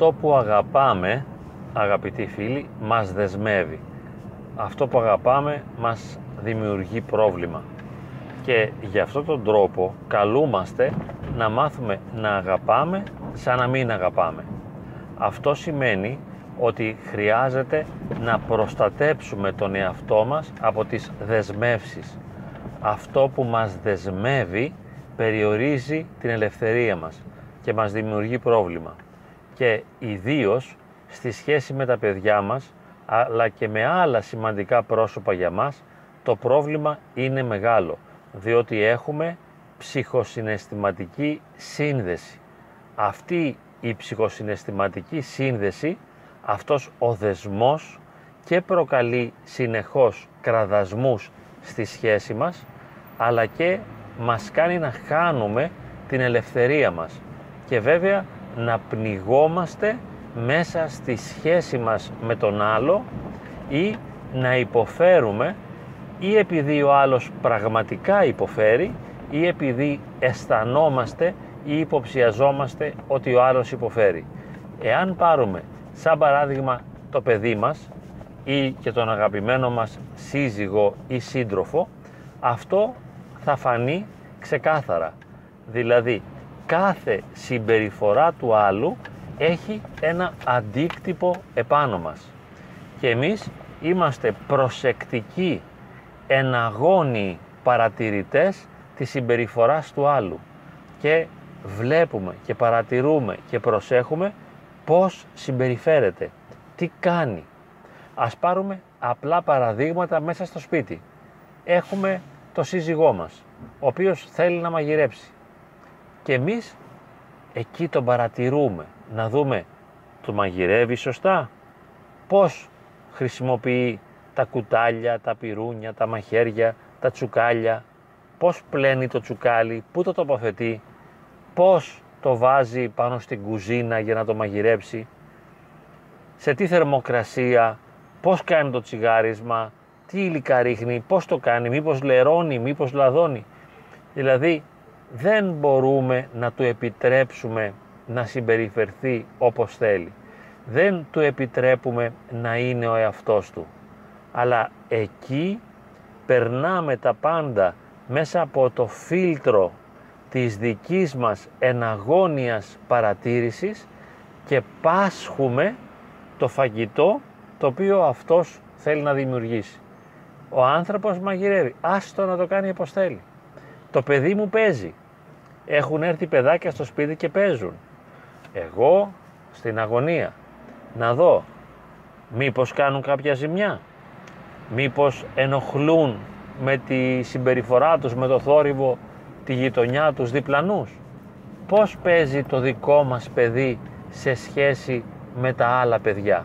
αυτό που αγαπάμε, αγαπητοί φίλοι, μας δεσμεύει. Αυτό που αγαπάμε μας δημιουργεί πρόβλημα. Και γι' αυτόν τον τρόπο καλούμαστε να μάθουμε να αγαπάμε σαν να μην αγαπάμε. Αυτό σημαίνει ότι χρειάζεται να προστατέψουμε τον εαυτό μας από τις δεσμεύσεις. Αυτό που μας δεσμεύει περιορίζει την ελευθερία μας και μας δημιουργεί πρόβλημα. Και ιδίως στη σχέση με τα παιδιά μας, αλλά και με άλλα σημαντικά πρόσωπα για μας, το πρόβλημα είναι μεγάλο, διότι έχουμε ψυχοσυναισθηματική σύνδεση. Αυτή η ψυχοσυναισθηματική σύνδεση, αυτός ο δεσμός και προκαλεί συνεχώς κραδασμούς στη σχέση μας, αλλά και μας κάνει να χάνουμε την ελευθερία μας και βέβαια να πνιγόμαστε μέσα στη σχέση μας με τον άλλο ή να υποφέρουμε ή επειδή ο άλλος πραγματικά υποφέρει ή επειδή αισθανόμαστε ή υποψιαζόμαστε ότι ο άλλος υποφέρει. Εάν πάρουμε σαν παράδειγμα το παιδί μας ή και τον αγαπημένο μας σύζυγο ή σύντροφο, αυτό θα φανεί ξεκάθαρα. Δηλαδή, κάθε συμπεριφορά του άλλου έχει ένα αντίκτυπο επάνω μας. Και εμείς είμαστε προσεκτικοί, εναγώνιοι παρατηρητές της συμπεριφοράς του άλλου και βλέπουμε και παρατηρούμε και προσέχουμε πώς συμπεριφέρεται, τι κάνει. Ας πάρουμε απλά παραδείγματα μέσα στο σπίτι. Έχουμε το σύζυγό μας, ο οποίος θέλει να μαγειρέψει. Και εμείς εκεί τον παρατηρούμε, να δούμε το μαγειρεύει σωστά, πώς χρησιμοποιεί τα κουτάλια, τα πυρούνια, τα μαχαίρια, τα τσουκάλια, πώς πλένει το τσουκάλι, πού το τοποθετεί, πώς το βάζει πάνω στην κουζίνα για να το μαγειρέψει, σε τι θερμοκρασία, πώς κάνει το τσιγάρισμα, τι υλικά ρίχνει, πώς το κάνει, μήπως λερώνει, μήπως λαδώνει; Δηλαδή δεν μπορούμε να του επιτρέψουμε να συμπεριφερθεί όπως θέλει. Δεν του επιτρέπουμε να είναι ο εαυτός του. Αλλά εκεί περνάμε τα πάντα μέσα από το φίλτρο της δικής μας εναγώνιας παρατήρησης και πάσχουμε το φαγητό το οποίο αυτός θέλει να δημιουργήσει. Ο άνθρωπος μαγειρεύει. Άστο να το κάνει όπως θέλει. Το παιδί μου παίζει. Έχουν έρθει παιδάκια στο σπίτι και παίζουν. Εγώ στην αγωνία να δω μήπως κάνουν κάποια ζημιά. Μήπως ενοχλούν με τη συμπεριφορά τους, με το θόρυβο, τη γειτονιά τους διπλανούς. Πώς παίζει το δικό μας παιδί σε σχέση με τα άλλα παιδιά;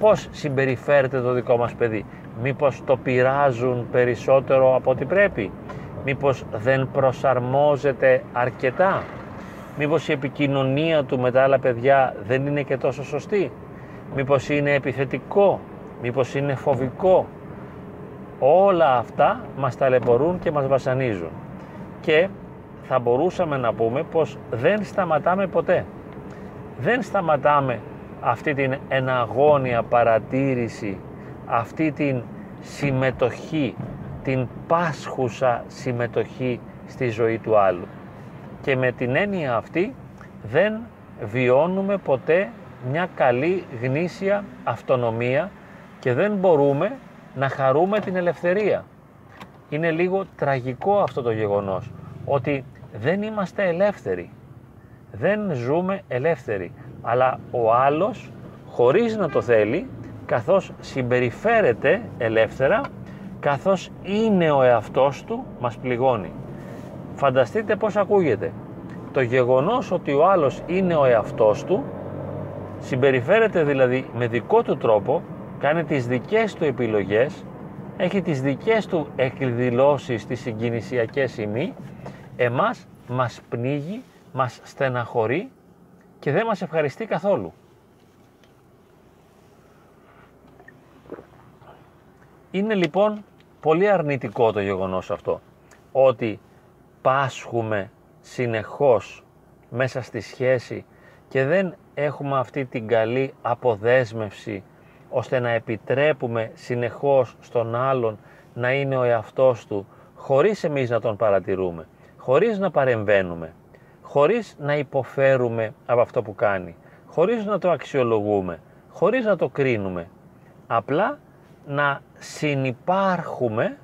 Πώς συμπεριφέρεται το δικό μας παιδί; Μήπως το πειράζουν περισσότερο από ό,τι πρέπει, μήπως δεν προσαρμόζεται αρκετά, μήπως η επικοινωνία του με τα άλλα παιδιά δεν είναι και τόσο σωστή, μήπως είναι επιθετικό, μήπως είναι φοβικό; Όλα αυτά μας ταλαιπωρούν και μας βασανίζουν και θα μπορούσαμε να πούμε πως δεν σταματάμε ποτέ. Δεν σταματάμε αυτή την εναγώνια παρατήρηση αυτή την συμμετοχή, την πάσχουσα συμμετοχή στη ζωή του άλλου. Και με την έννοια αυτή δεν βιώνουμε ποτέ μια καλή γνήσια αυτονομία και δεν μπορούμε να χαρούμε την ελευθερία. Είναι λίγο τραγικό αυτό το γεγονός, ότι δεν είμαστε ελεύθεροι. Δεν ζούμε ελεύθεροι, αλλά ο άλλος χωρίς να το θέλει καθώς συμπεριφέρεται ελεύθερα, καθώς είναι ο εαυτός του, μας πληγώνει. Φανταστείτε πώς ακούγεται. Το γεγονός ότι ο άλλος είναι ο εαυτός του, συμπεριφέρεται δηλαδή με δικό του τρόπο, κάνει τις δικές του επιλογές, έχει τις δικές του εκδηλώσεις στις συγκινησιακές ημί, εμάς μας πνίγει, μας στεναχωρεί και δεν μας ευχαριστεί καθόλου. Είναι λοιπόν πολύ αρνητικό το γεγονός αυτό, ότι πάσχουμε συνεχώς μέσα στη σχέση και δεν έχουμε αυτή την καλή αποδέσμευση ώστε να επιτρέπουμε συνεχώς στον άλλον να είναι ο εαυτός του χωρίς εμείς να τον παρατηρούμε, χωρίς να παρεμβαίνουμε, χωρίς να υποφέρουμε από αυτό που κάνει, χωρίς να το αξιολογούμε, χωρίς να το κρίνουμε. Απλά να συνυπάρχουμε,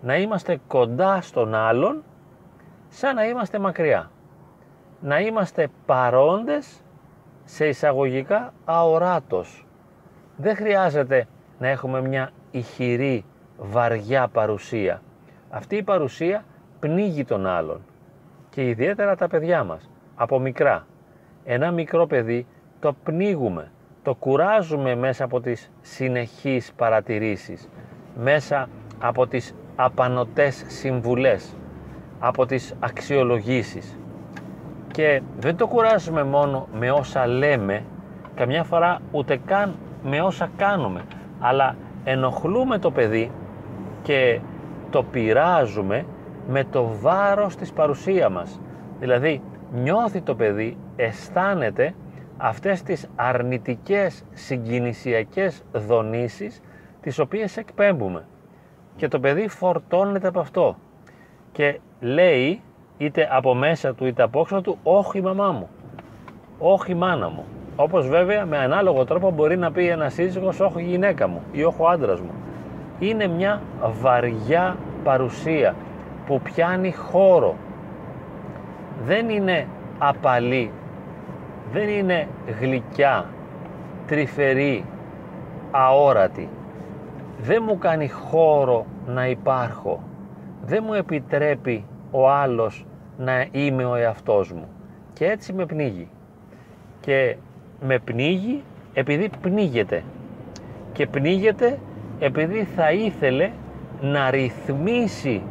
να είμαστε κοντά στον άλλον, σαν να είμαστε μακριά. Να είμαστε παρόντες σε εισαγωγικά αοράτος. Δεν χρειάζεται να έχουμε μια ηχηρή, βαριά παρουσία. Αυτή η παρουσία πνίγει τον άλλον και ιδιαίτερα τα παιδιά μας, από μικρά. Ένα μικρό παιδί το πνίγουμε, το κουράζουμε μέσα από τις συνεχείς παρατηρήσεις, μέσα από τις απανοτές συμβουλές, από τις αξιολογήσεις. Και δεν το κουράζουμε μόνο με όσα λέμε, καμιά φορά ούτε καν με όσα κάνουμε, αλλά ενοχλούμε το παιδί και το πειράζουμε με το βάρος της παρουσία μας. Δηλαδή νιώθει το παιδί, αισθάνεται αυτές τις αρνητικές συγκινησιακές δονήσεις τις οποίες εκπέμπουμε. Και το παιδί φορτώνεται από αυτό και λέει είτε από μέσα του είτε από όξω του όχι μαμά μου, όχι μάνα μου. Όπως βέβαια με ανάλογο τρόπο μπορεί να πει ένας σύζυγος όχι γυναίκα μου ή όχι άντρας μου. Είναι μια βαριά παρουσία που πιάνει χώρο. Δεν είναι απαλή, δεν είναι γλυκιά, τρυφερή, αόρατη. Δεν μου κάνει χώρο να υπάρχω. Δεν μου επιτρέπει ο άλλος να είμαι ο εαυτός μου. Και έτσι με πνίγει. Και με πνίγει επειδή πνίγεται. Και πνίγεται επειδή θα ήθελε να ρυθμίσει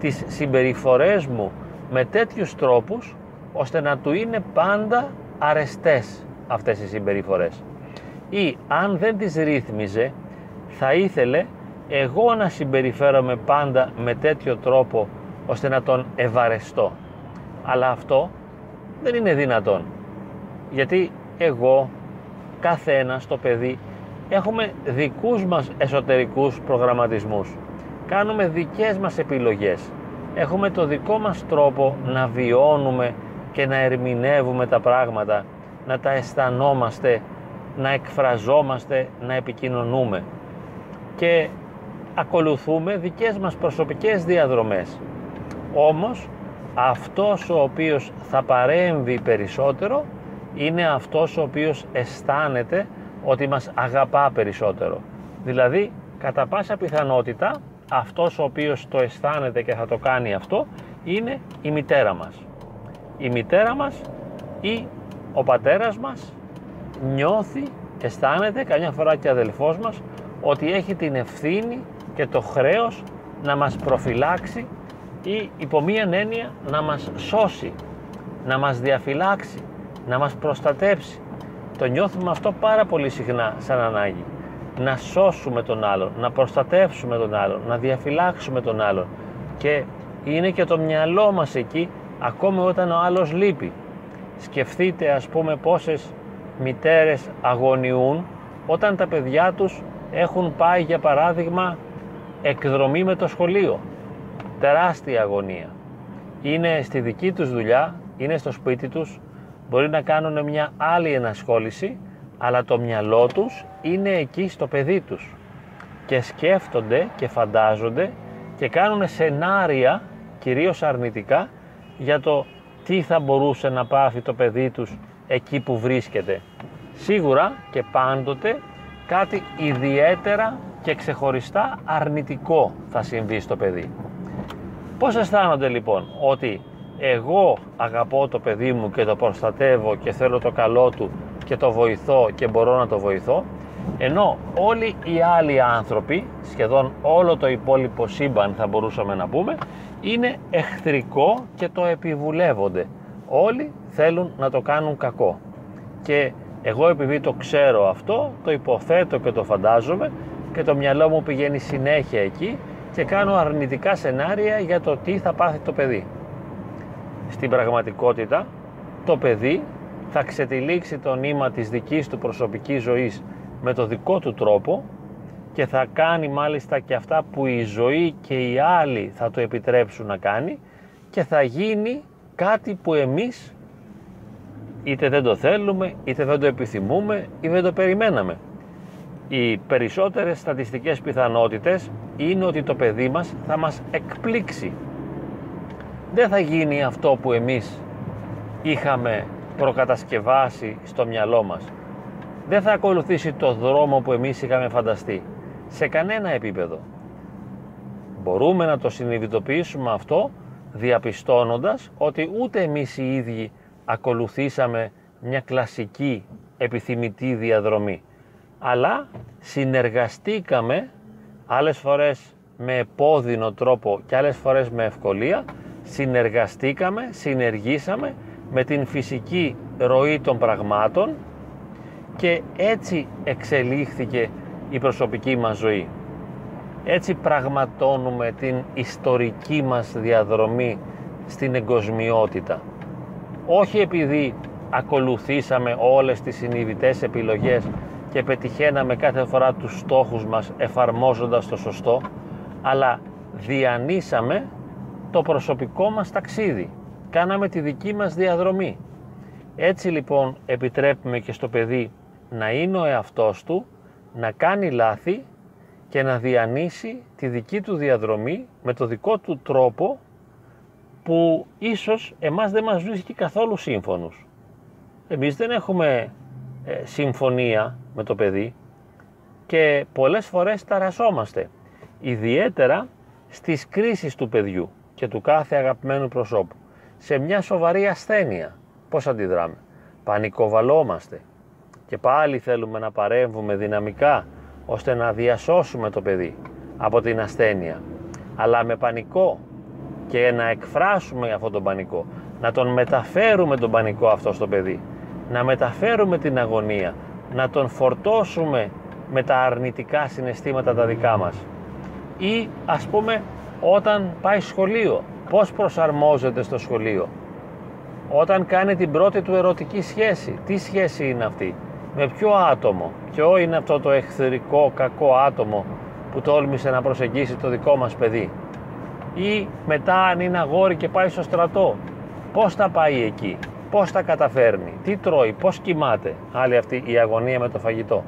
τις συμπεριφορές μου με τέτοιους τρόπους ώστε να του είναι πάντα αρεστές αυτές οι συμπεριφορές. Ή αν δεν τις ρύθμιζε θα ήθελε εγώ να συμπεριφέρομαι πάντα με τέτοιο τρόπο ώστε να τον ευαρεστώ. Αλλά αυτό δεν είναι δυνατόν. Γιατί εγώ, κάθε ένας το παιδί, έχουμε δικούς μας εσωτερικούς προγραμματισμούς κάνουμε δικές μας επιλογές. Έχουμε το δικό μας τρόπο να βιώνουμε και να ερμηνεύουμε τα πράγματα, να τα αισθανόμαστε, να εκφραζόμαστε, να επικοινωνούμε. Και ακολουθούμε δικές μας προσωπικές διαδρομές. Όμως αυτός ο οποίος θα παρέμβει περισσότερο είναι αυτός ο οποίος αισθάνεται ότι μας αγαπά περισσότερο. Δηλαδή, κατά πάσα πιθανότητα, αυτός ο οποίος το αισθάνεται και θα το κάνει αυτό είναι η μητέρα μας. Η μητέρα μας ή ο πατέρας μας νιώθει, αισθάνεται, καμιά φορά και αδελφός μας, ότι έχει την ευθύνη και το χρέος να μας προφυλάξει ή υπό μία έννοια να μας σώσει, να μας διαφυλάξει, να μας προστατέψει. Το νιώθουμε αυτό πάρα πολύ συχνά σαν ανάγκη να σώσουμε τον άλλον, να προστατεύσουμε τον άλλον, να διαφυλάξουμε τον άλλον και είναι και το μυαλό μας εκεί ακόμη όταν ο άλλος λείπει. Σκεφτείτε ας πούμε πόσες μητέρες αγωνιούν όταν τα παιδιά τους έχουν πάει για παράδειγμα εκδρομή με το σχολείο. Τεράστια αγωνία. Είναι στη δική τους δουλειά, είναι στο σπίτι τους, μπορεί να κάνουν μια άλλη ενασχόληση αλλά το μυαλό τους είναι εκεί στο παιδί τους και σκέφτονται και φαντάζονται και κάνουν σενάρια κυρίως αρνητικά για το τι θα μπορούσε να πάθει το παιδί τους εκεί που βρίσκεται. Σίγουρα και πάντοτε κάτι ιδιαίτερα και ξεχωριστά αρνητικό θα συμβεί στο παιδί. Πώς αισθάνονται λοιπόν ότι εγώ αγαπώ το παιδί μου και το προστατεύω και θέλω το καλό του και το βοηθώ και μπορώ να το βοηθώ ενώ όλοι οι άλλοι άνθρωποι σχεδόν όλο το υπόλοιπο σύμπαν θα μπορούσαμε να πούμε είναι εχθρικό και το επιβουλεύονται. Όλοι θέλουν να το κάνουν κακό. Και εγώ επειδή το ξέρω αυτό το υποθέτω και το φαντάζομαι και το μυαλό μου πηγαίνει συνέχεια εκεί και κάνω αρνητικά σενάρια για το τι θα πάθει το παιδί. Στην πραγματικότητα το παιδί θα ξετυλίξει το νήμα της δικής του προσωπικής ζωής με το δικό του τρόπο και θα κάνει μάλιστα και αυτά που η ζωή και οι άλλοι θα το επιτρέψουν να κάνει και θα γίνει κάτι που εμείς είτε δεν το θέλουμε, είτε δεν το επιθυμούμε ή δεν το περιμέναμε. Οι περισσότερες στατιστικές πιθανότητες είναι ότι το παιδί μας θα μας εκπλήξει. Δεν θα γίνει αυτό που εμείς είχαμε προκατασκευάσει στο μυαλό μας. Δεν θα ακολουθήσει το δρόμο που εμείς είχαμε φανταστεί. Σε κανένα επίπεδο. Μπορούμε να το συνειδητοποιήσουμε αυτό διαπιστώνοντας ότι ούτε εμείς οι ίδιοι ακολουθήσαμε μια κλασική επιθυμητή διαδρομή αλλά συνεργαστήκαμε άλλες φορές με επώδυνο τρόπο και άλλες φορές με ευκολία συνεργαστήκαμε, συνεργήσαμε με την φυσική ροή των πραγμάτων και έτσι εξελίχθηκε η προσωπική μας ζωή. Έτσι πραγματώνουμε την ιστορική μας διαδρομή στην εγκοσμιότητα. Όχι επειδή ακολουθήσαμε όλες τις συνειδητές επιλογές και πετυχαίναμε κάθε φορά τους στόχους μας εφαρμόζοντας το σωστό, αλλά διανύσαμε το προσωπικό μας ταξίδι. Κάναμε τη δική μας διαδρομή. Έτσι λοιπόν επιτρέπουμε και στο παιδί να είναι ο εαυτός του, να κάνει λάθη και να διανύσει τη δική του διαδρομή με το δικό του τρόπο που ίσως εμάς δεν μας βρίσκει καθόλου σύμφωνος. Εμείς δεν έχουμε ε, συμφωνία με το παιδί και πολλές φορές ταρασόμαστε, ιδιαίτερα στις κρίσεις του παιδιού και του κάθε αγαπημένου προσώπου. Σε μια σοβαρή ασθένεια, πώς αντιδράμε; Πανικοβαλόμαστε και πάλι θέλουμε να παρέμβουμε δυναμικά ώστε να διασώσουμε το παιδί από την ασθένεια. Αλλά με πανικό και να εκφράσουμε αυτό τον πανικό, να τον μεταφέρουμε τον πανικό αυτό στο παιδί, να μεταφέρουμε την αγωνία, να τον φορτώσουμε με τα αρνητικά συναισθήματα τα δικά μας. Ή ας πούμε όταν πάει σχολείο, πώς προσαρμόζεται στο σχολείο; Όταν κάνει την πρώτη του ερωτική σχέση, τι σχέση είναι αυτή, με ποιο άτομο, ποιο είναι αυτό το εχθρικό κακό άτομο που τόλμησε να προσεγγίσει το δικό μας παιδί; Ή μετά αν είναι αγόρι και πάει στο στρατό, πώς θα πάει εκεί, πώς τα καταφέρνει, τι τρώει, πώς κοιμάται, άλλη αυτή η αγωνία με το φαγητό.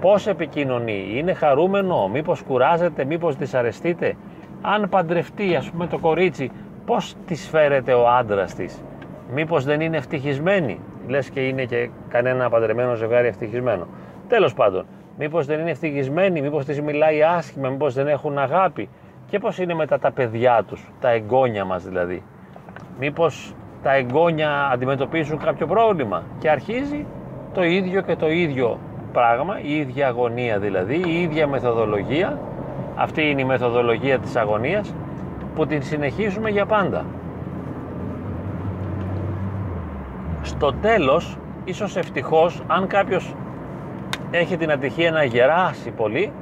Πώς επικοινωνεί, είναι χαρούμενο, μήπως κουράζεται, μήπως δυσαρεστείται; Αν παντρευτεί ας πούμε το κορίτσι, πώς της φέρεται ο άντρας της; Μήπως δεν είναι ευτυχισμένη, λες και είναι και κανένα παντρεμένο ζευγάρι ευτυχισμένο. Τέλος πάντων, μήπως δεν είναι ευτυχισμένοι, μήπως της μιλάει άσχημα, μήπως δεν έχουν αγάπη. Και πώς είναι μετά τα παιδιά τους, τα εγγόνια μας δηλαδή. Μήπως τα εγγόνια αντιμετωπίζουν κάποιο πρόβλημα και αρχίζει το ίδιο και το ίδιο πράγμα, η ίδια αγωνία δηλαδή, η ίδια μεθοδολογία, αυτή είναι η μεθοδολογία της αγωνίας που την συνεχίζουμε για πάντα. Στο τέλος, ίσως ευτυχώς, αν κάποιος έχει την ατυχία να γεράσει πολύ,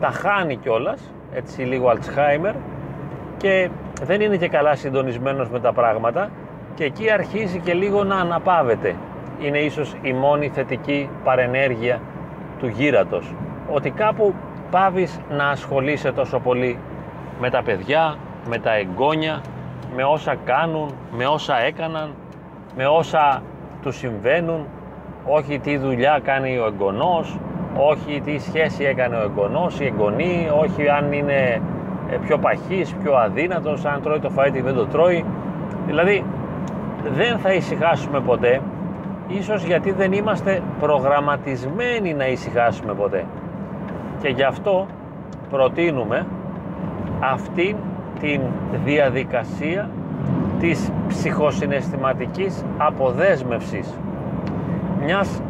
τα χάνει κιόλας, έτσι λίγο Alzheimer και δεν είναι και καλά συντονισμένος με τα πράγματα και εκεί αρχίζει και λίγο να αναπαύεται. Είναι ίσως η μόνη θετική παρενέργεια του γύρατος. Ότι κάπου πάβεις να ασχολείσαι τόσο πολύ με τα παιδιά, με τα εγγόνια, με όσα κάνουν, με όσα έκαναν, με όσα του συμβαίνουν, όχι τι δουλειά κάνει ο εγγονός, όχι τι σχέση έκανε ο εγγονός, η εγγονή, όχι αν είναι ε, πιο παχής, πιο αδύνατος, αν τρώει το φαΐ δεν το τρώει. Δηλαδή δεν θα ησυχάσουμε ποτέ, ίσως γιατί δεν είμαστε προγραμματισμένοι να ησυχάσουμε ποτέ. Και γι' αυτό προτείνουμε αυτή την διαδικασία της ψυχοσυναισθηματικής αποδέσμευσης. Μιας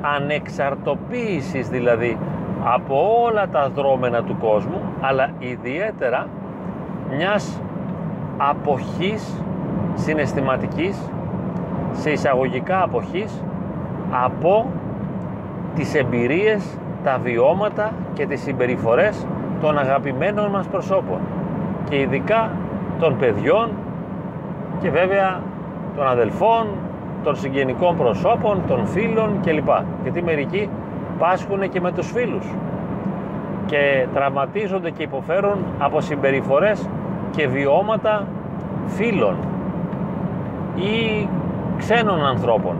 ανεξαρτοποίησης δηλαδή από όλα τα δρόμενα του κόσμου αλλά ιδιαίτερα μιας αποχής συναισθηματικής σε εισαγωγικά αποχής από τις εμπειρίες, τα βιώματα και τις συμπεριφορές των αγαπημένων μας προσώπων και ειδικά των παιδιών και βέβαια των αδελφών, των συγγενικών προσώπων, των φίλων κλπ. Γιατί μερικοί πάσχουν και με τους φίλους και τραυματίζονται και υποφέρουν από συμπεριφορές και βιώματα φίλων ή ξένων ανθρώπων.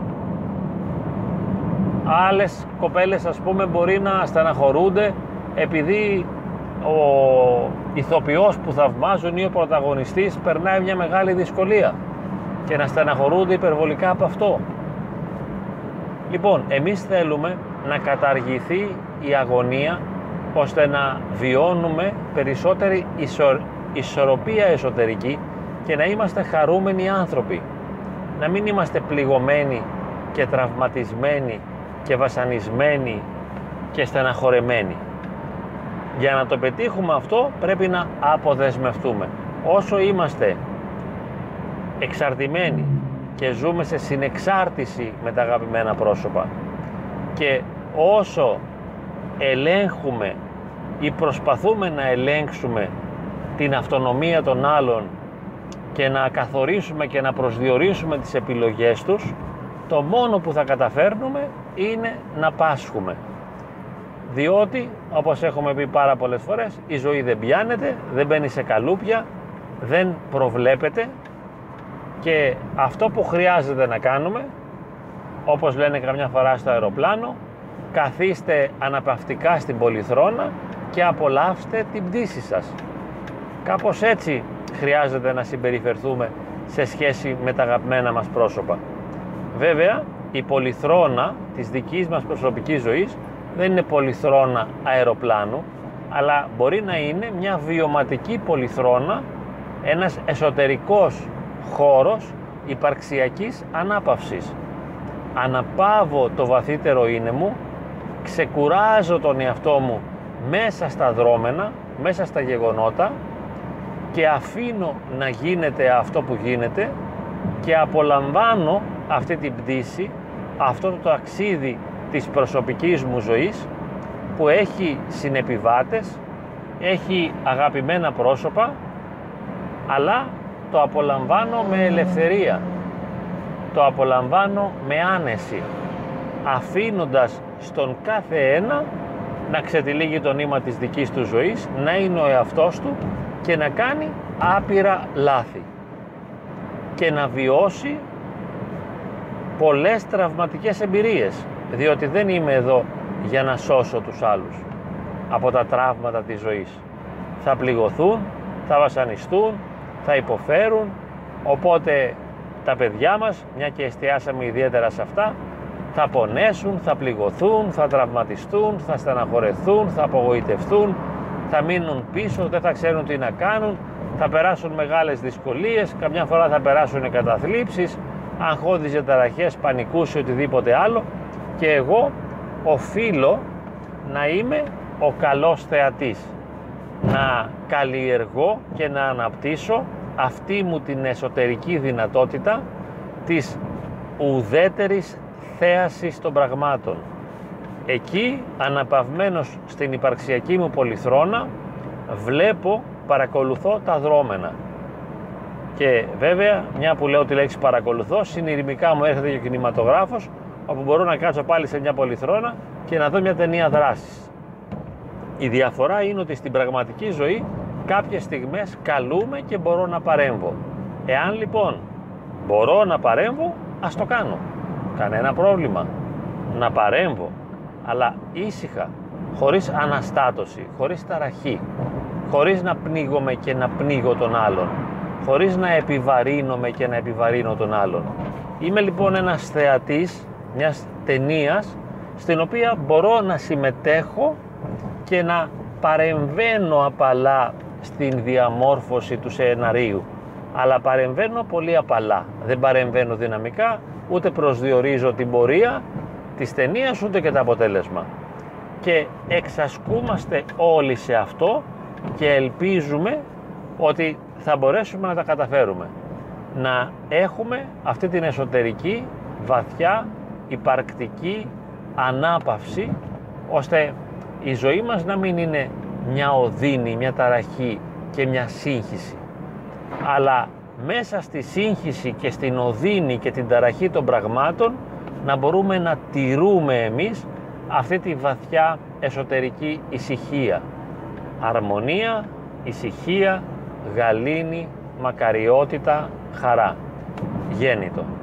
Άλλες κοπέλες ας πούμε μπορεί να στεναχωρούνται επειδή ο ηθοποιός που θαυμάζουν ή ο πρωταγωνιστής περνάει μια μεγάλη δυσκολία και να στεναχωρούνται υπερβολικά από αυτό. Λοιπόν, εμείς θέλουμε να καταργηθεί η αγωνία ώστε να βιώνουμε περισσότερη ισορροπία εσωτερική και να είμαστε χαρούμενοι άνθρωποι. Να μην είμαστε πληγωμένοι και τραυματισμένοι και βασανισμένοι και στεναχωρεμένοι. Για να το πετύχουμε αυτό πρέπει να αποδεσμευτούμε. Όσο είμαστε εξαρτημένοι και ζούμε σε συνεξάρτηση με τα αγαπημένα πρόσωπα και όσο ελέγχουμε ή προσπαθούμε να ελέγξουμε την αυτονομία των άλλων και να καθορίσουμε και να προσδιορίσουμε τις επιλογές τους το μόνο που θα καταφέρνουμε είναι να πάσχουμε διότι όπως έχουμε πει πάρα πολλές φορές η ζωή δεν πιάνεται, δεν μπαίνει σε καλούπια δεν προβλέπεται και αυτό που χρειάζεται να κάνουμε όπως λένε καμιά φορά στο αεροπλάνο καθίστε αναπαυτικά στην πολυθρόνα και απολαύστε την πτήση σας. Κάπως έτσι χρειάζεται να συμπεριφερθούμε σε σχέση με τα αγαπημένα μας πρόσωπα. Βέβαια η πολυθρόνα της δικής μας προσωπικής ζωής δεν είναι πολυθρόνα αεροπλάνου αλλά μπορεί να είναι μια βιωματική πολυθρόνα ένας εσωτερικός χώρος υπαρξιακής ανάπαυσης. Αναπάβω το βαθύτερο είναι μου, ξεκουράζω τον εαυτό μου μέσα στα δρόμενα, μέσα στα γεγονότα και αφήνω να γίνεται αυτό που γίνεται και απολαμβάνω αυτή την πτήση, αυτό το ταξίδι της προσωπικής μου ζωής που έχει συνεπιβάτες, έχει αγαπημένα πρόσωπα αλλά το απολαμβάνω με ελευθερία. Το απολαμβάνω με άνεση αφήνοντας στον κάθε ένα να ξετυλίγει το νήμα της δικής του ζωής να είναι ο εαυτός του και να κάνει άπειρα λάθη και να βιώσει πολλές τραυματικές εμπειρίες διότι δεν είμαι εδώ για να σώσω τους άλλους από τα τραύματα της ζωής. Θα πληγωθούν, θα βασανιστούν, θα υποφέρουν. Οπότε τα παιδιά μας, μια και εστιάσαμε ιδιαίτερα σε αυτά θα πονέσουν, θα πληγωθούν, θα τραυματιστούν, θα στεναχωρεθούν, θα απογοητευτούν, θα μείνουν πίσω, δεν θα ξέρουν τι να κάνουν, θα περάσουν μεγάλες δυσκολίες, καμιά φορά θα περάσουν καταθλίψεις, αγχώδεις ταραχές, πανικούς ή οτιδήποτε άλλο και εγώ οφείλω να είμαι ο καλός θεατής να καλλιεργώ και να αναπτύσσω αυτή μου την εσωτερική δυνατότητα της ουδέτερης θέασης των πραγμάτων. Εκεί, αναπαυμένος στην υπαρξιακή μου πολυθρόνα, βλέπω, παρακολουθώ τα δρόμενα. Και βέβαια, μια που λέω τη λέξη παρακολουθώ, συνειρημικά μου έρχεται και ο κινηματογράφος, όπου μπορώ να κάτσω πάλι σε μια πολυθρόνα και να δω μια ταινία δράσης. Η διαφορά είναι ότι στην πραγματική ζωή κάποιες στιγμές καλούμε και μπορώ να παρέμβω. Εάν λοιπόν μπορώ να παρέμβω, ας το κάνω. Κανένα πρόβλημα. Να παρέμβω, αλλά ήσυχα, χωρίς αναστάτωση, χωρίς ταραχή, χωρίς να πνίγομαι και να πνίγω τον άλλον, χωρίς να επιβαρύνομαι και να επιβαρύνω τον άλλον. Είμαι λοιπόν ένας θεατής μιας ταινίας στην οποία μπορώ να συμμετέχω και να παρεμβαίνω απαλά στην διαμόρφωση του σεναρίου. Αλλά παρεμβαίνω πολύ απαλά. Δεν παρεμβαίνω δυναμικά ούτε προσδιορίζω την πορεία της ταινίας ούτε και το αποτέλεσμα. Και εξασκούμαστε όλοι σε αυτό και ελπίζουμε ότι θα μπορέσουμε να τα καταφέρουμε. Να έχουμε αυτή την εσωτερική βαθιά υπαρκτική ανάπαυση ώστε η ζωή μας να μην είναι μια οδύνη, μια ταραχή και μια σύγχυση αλλά μέσα στη σύγχυση και στην οδύνη και την ταραχή των πραγμάτων να μπορούμε να τηρούμε εμείς αυτή τη βαθιά εσωτερική ησυχία. Αρμονία, ησυχία, γαλήνη, μακαριότητα, χαρά. Γέννητο.